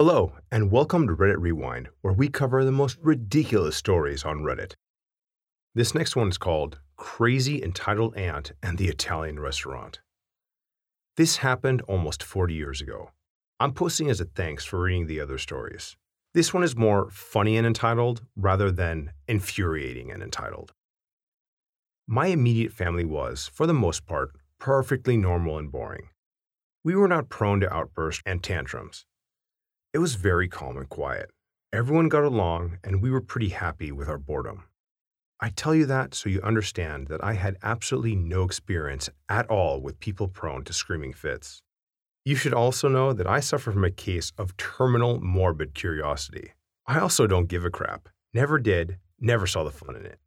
Hello, and welcome to Reddit Rewind, where we cover the most ridiculous stories on Reddit. This next one is called Crazy Entitled Aunt and the Italian Restaurant. This happened almost 40 years ago. I'm posting as a thanks for reading the other stories. This one is more funny and entitled rather than infuriating and entitled. My immediate family was, for the most part, perfectly normal and boring. We were not prone to outbursts and tantrums. It was very calm and quiet. Everyone got along, and we were pretty happy with our boredom. I tell you that so you understand that I had absolutely no experience at all with people prone to screaming fits. You should also know that I suffer from a case of terminal morbid curiosity. I also don't give a crap. Never did, never saw the fun in it.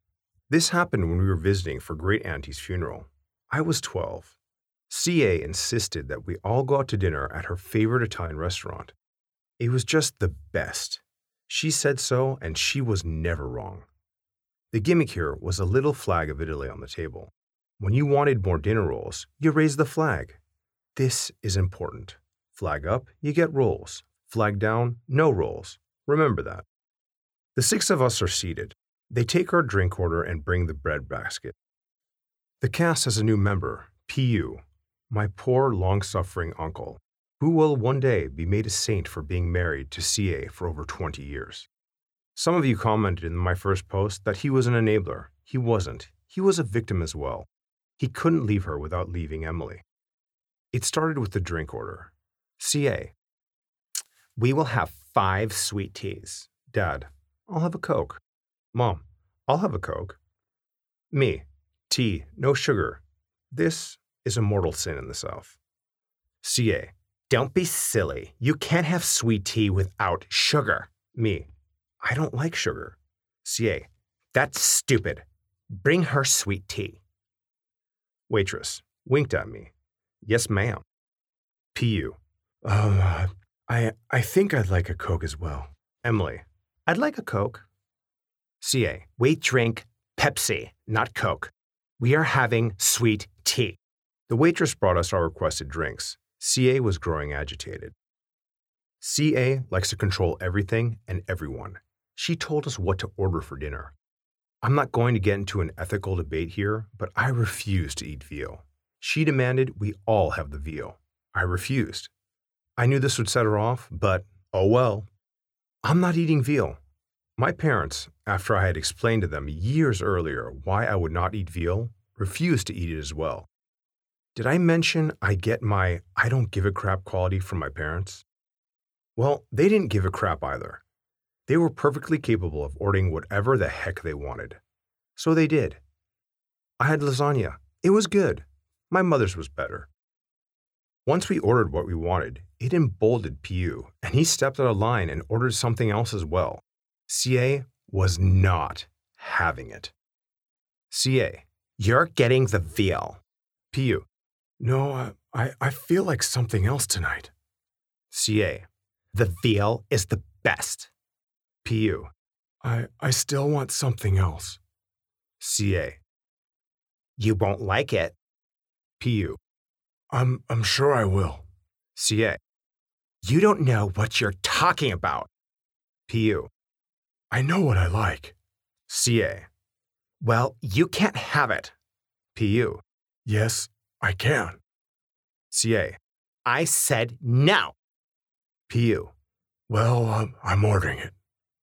This happened when we were visiting for Great Auntie's funeral. I was 12. CA insisted that we all go out to dinner at her favorite Italian restaurant. It was just the best. She said so, and she was never wrong. The gimmick here was a little flag of Italy on the table. When you wanted more dinner rolls, you raised the flag. This is important. Flag up, you get rolls. Flag down, no rolls. Remember that. The six of us are seated. They take our drink order and bring the bread basket. The cast has a new member, PU, my poor, long suffering uncle, who will one day be made a saint for being married to CA for over 20 years. Some of you commented in my first post that he was an enabler. He wasn't. He was a victim as well. He couldn't leave her without leaving Emily. It started with the drink order. CA. We will have five sweet teas. Dad. I'll have a Coke. Mom. I'll have a Coke. Me. Tea, no sugar. This is a mortal sin in the South. CA. Don't be silly. You can't have sweet tea without sugar. Me. I don't like sugar. CA. That's stupid. Bring her sweet tea. Waitress. Winked at me. Yes, ma'am. PU. Um, I, I think I'd like a Coke as well. Emily. I'd like a Coke. CA. Wait, drink Pepsi, not Coke. We are having sweet tea. The waitress brought us our requested drinks. CA was growing agitated. CA likes to control everything and everyone. She told us what to order for dinner. I'm not going to get into an ethical debate here, but I refuse to eat veal. She demanded we all have the veal. I refused. I knew this would set her off, but oh well. I'm not eating veal. My parents, after I had explained to them years earlier why I would not eat veal, refused to eat it as well. Did I mention I get my I don't give a crap quality from my parents? Well, they didn't give a crap either. They were perfectly capable of ordering whatever the heck they wanted. So they did. I had lasagna. It was good. My mother's was better. Once we ordered what we wanted, it emboldened PU, and he stepped out of line and ordered something else as well. CA was not having it. CA, you're getting the veal. PU, no, I, I feel like something else tonight. CA. The veal is the best. PU. I, I still want something else. CA. You won't like it. PU. I'm, I'm sure I will. CA. You don't know what you're talking about. PU. I know what I like. CA. Well, you can't have it. PU. Yes, I can. CA. I said no. PU. Well, um, I'm ordering it.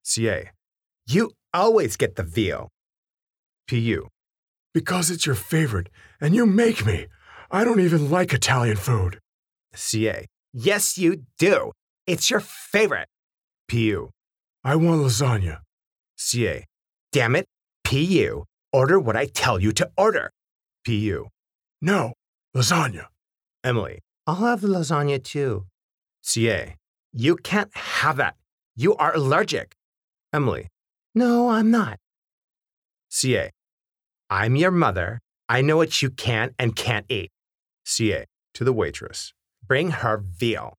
CA. You always get the veal. PU. Because it's your favorite, and you make me. I don't even like Italian food. CA. Yes, you do. It's your favorite. PU. I want lasagna. CA. Damn it. PU. Order what I tell you to order. PU. No, Lasagna. Emily. I'll have the lasagna too. CA. You can't have that. You are allergic. Emily. No, I'm not. CA. I'm your mother. I know what you can and can't eat. CA. To the waitress. Bring her veal.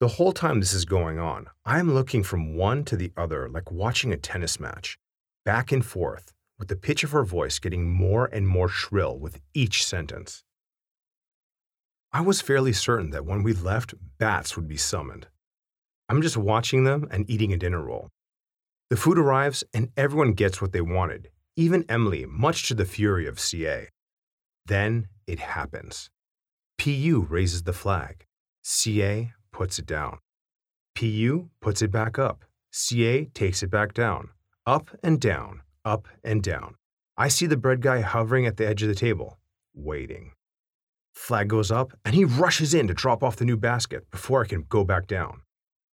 The whole time this is going on, I'm looking from one to the other like watching a tennis match, back and forth, with the pitch of her voice getting more and more shrill with each sentence. I was fairly certain that when we left, bats would be summoned. I'm just watching them and eating a dinner roll. The food arrives and everyone gets what they wanted, even Emily, much to the fury of CA. Then it happens. PU raises the flag. CA puts it down. PU puts it back up. CA takes it back down. Up and down, up and down. I see the bread guy hovering at the edge of the table, waiting. Flag goes up, and he rushes in to drop off the new basket before I can go back down.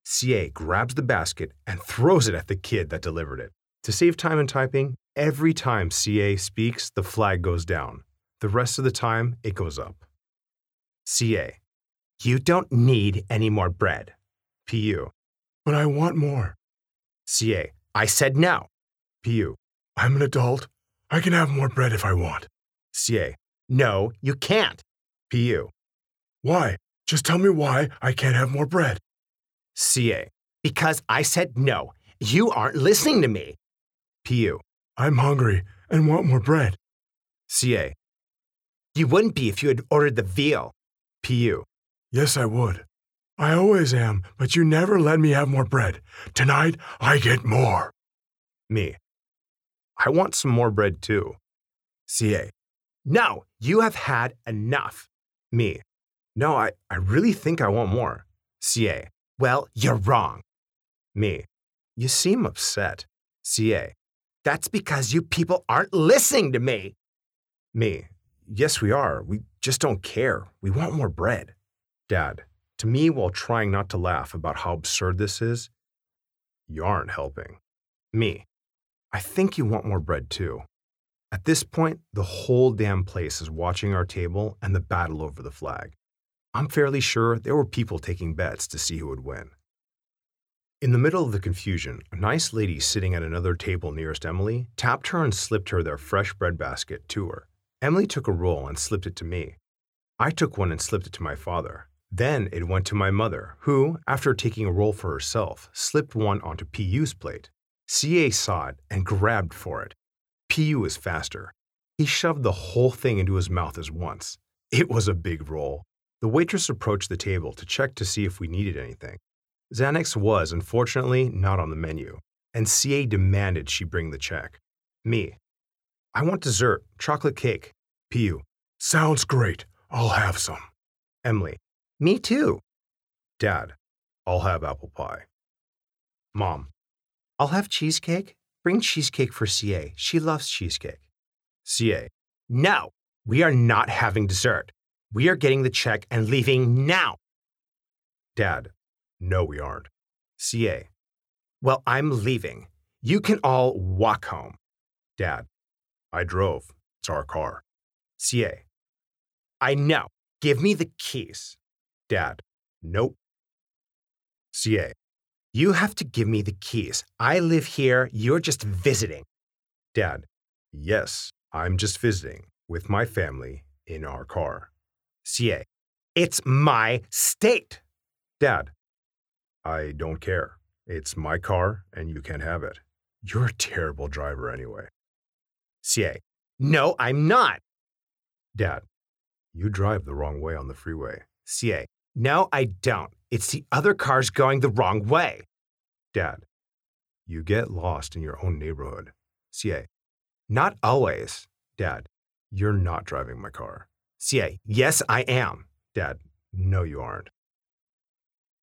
CA grabs the basket and throws it at the kid that delivered it. To save time in typing, every time CA speaks, the flag goes down. The rest of the time, it goes up. CA. You don't need any more bread. PU. But I want more. CA. I said no. PU. I'm an adult. I can have more bread if I want. CA. No, you can't. PU. Why? Just tell me why I can't have more bread. CA. Because I said no. You aren't listening to me. PU. I'm hungry and want more bread. CA. You wouldn't be if you had ordered the veal. PU. Yes, I would. I always am, but you never let me have more bread. Tonight, I get more. Me. I want some more bread too. CA. No, you have had enough. Me. No, I, I really think I want more. CA. Well, you're wrong. Me. You seem upset. CA. That's because you people aren't listening to me. Me. Yes, we are. We just don't care. We want more bread. Dad. To me, while trying not to laugh about how absurd this is, you aren't helping. Me. I think you want more bread too. At this point, the whole damn place is watching our table and the battle over the flag. I'm fairly sure there were people taking bets to see who would win. In the middle of the confusion, a nice lady sitting at another table nearest Emily tapped her and slipped her their fresh bread basket to her. Emily took a roll and slipped it to me. I took one and slipped it to my father. Then it went to my mother, who, after taking a roll for herself, slipped one onto PU's plate. CA saw it and grabbed for it. PU was faster. He shoved the whole thing into his mouth at once. It was a big roll. The waitress approached the table to check to see if we needed anything. Xanax was, unfortunately, not on the menu, and CA demanded she bring the check. Me. I want dessert, chocolate cake. PU. Sounds great. I'll have some. Emily. Me too. Dad. I'll have apple pie. Mom. I'll have cheesecake. Bring cheesecake for CA. She loves cheesecake. CA. No, we are not having dessert. We are getting the check and leaving now. Dad, no, we aren't. CA, well, I'm leaving. You can all walk home. Dad, I drove. It's our car. CA, I know. Give me the keys. Dad, nope. CA, you have to give me the keys. I live here. You're just visiting. Dad, yes, I'm just visiting with my family in our car. CA. It's my state. Dad. I don't care. It's my car and you can't have it. You're a terrible driver anyway. CA. No, I'm not. Dad. You drive the wrong way on the freeway. CA. No, I don't. It's the other cars going the wrong way. Dad. You get lost in your own neighborhood. CA. Not always. Dad. You're not driving my car. CA, yes, I am. Dad, no, you aren't.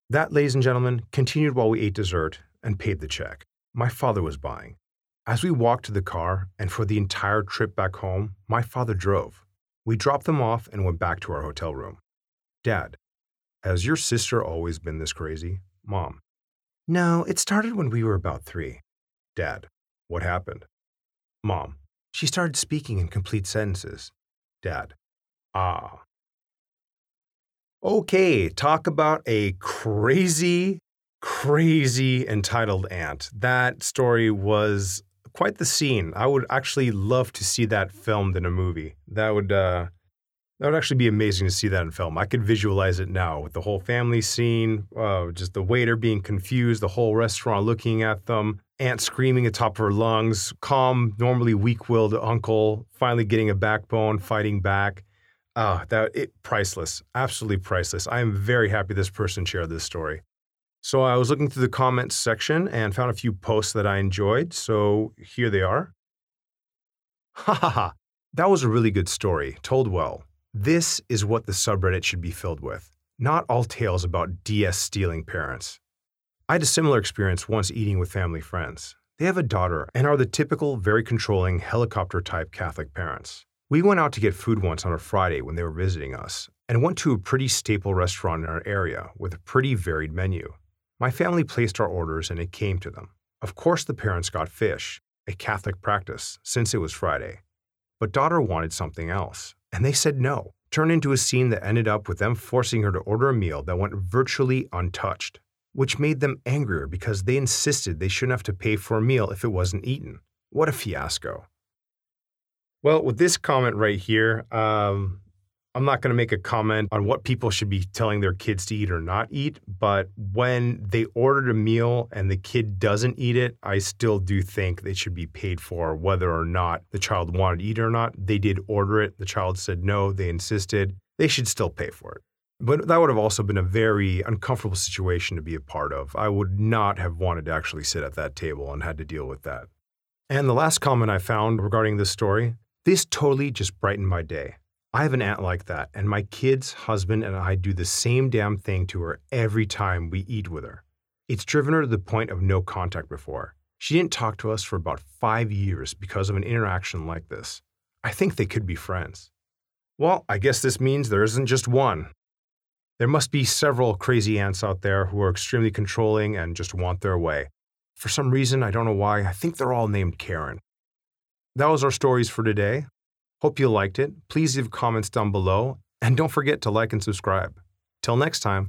That, ladies and gentlemen, continued while we ate dessert and paid the check. My father was buying. As we walked to the car and for the entire trip back home, my father drove. We dropped them off and went back to our hotel room. Dad, has your sister always been this crazy? Mom, no, it started when we were about three. Dad, what happened? Mom, she started speaking in complete sentences. Dad, Ah. Okay, talk about a crazy, crazy entitled aunt. That story was quite the scene. I would actually love to see that filmed in a movie. That would uh that would actually be amazing to see that in film. I could visualize it now with the whole family scene, uh, just the waiter being confused, the whole restaurant looking at them, aunt screaming at top of her lungs, calm, normally weak-willed uncle finally getting a backbone, fighting back. Oh, that it priceless, absolutely priceless. I am very happy this person shared this story. So I was looking through the comments section and found a few posts that I enjoyed, so here they are. Ha ha ha, that was a really good story, told well. This is what the subreddit should be filled with, not all tales about DS stealing parents. I had a similar experience once eating with family friends. They have a daughter and are the typical, very controlling, helicopter type Catholic parents. We went out to get food once on a Friday when they were visiting us, and went to a pretty staple restaurant in our area with a pretty varied menu. My family placed our orders and it came to them. Of course, the parents got fish, a Catholic practice, since it was Friday. But daughter wanted something else, and they said no, turned into a scene that ended up with them forcing her to order a meal that went virtually untouched, which made them angrier because they insisted they shouldn't have to pay for a meal if it wasn't eaten. What a fiasco. Well, with this comment right here, um, I'm not going to make a comment on what people should be telling their kids to eat or not eat, but when they ordered a meal and the kid doesn't eat it, I still do think they should be paid for whether or not the child wanted to eat it or not. They did order it. The child said no, they insisted. They should still pay for it. But that would have also been a very uncomfortable situation to be a part of. I would not have wanted to actually sit at that table and had to deal with that. And the last comment I found regarding this story this totally just brightened my day. I have an aunt like that, and my kids, husband, and I do the same damn thing to her every time we eat with her. It's driven her to the point of no contact before. She didn't talk to us for about five years because of an interaction like this. I think they could be friends. Well, I guess this means there isn't just one. There must be several crazy aunts out there who are extremely controlling and just want their way. For some reason, I don't know why, I think they're all named Karen. That was our stories for today. Hope you liked it. Please leave comments down below, and don't forget to like and subscribe. Till next time.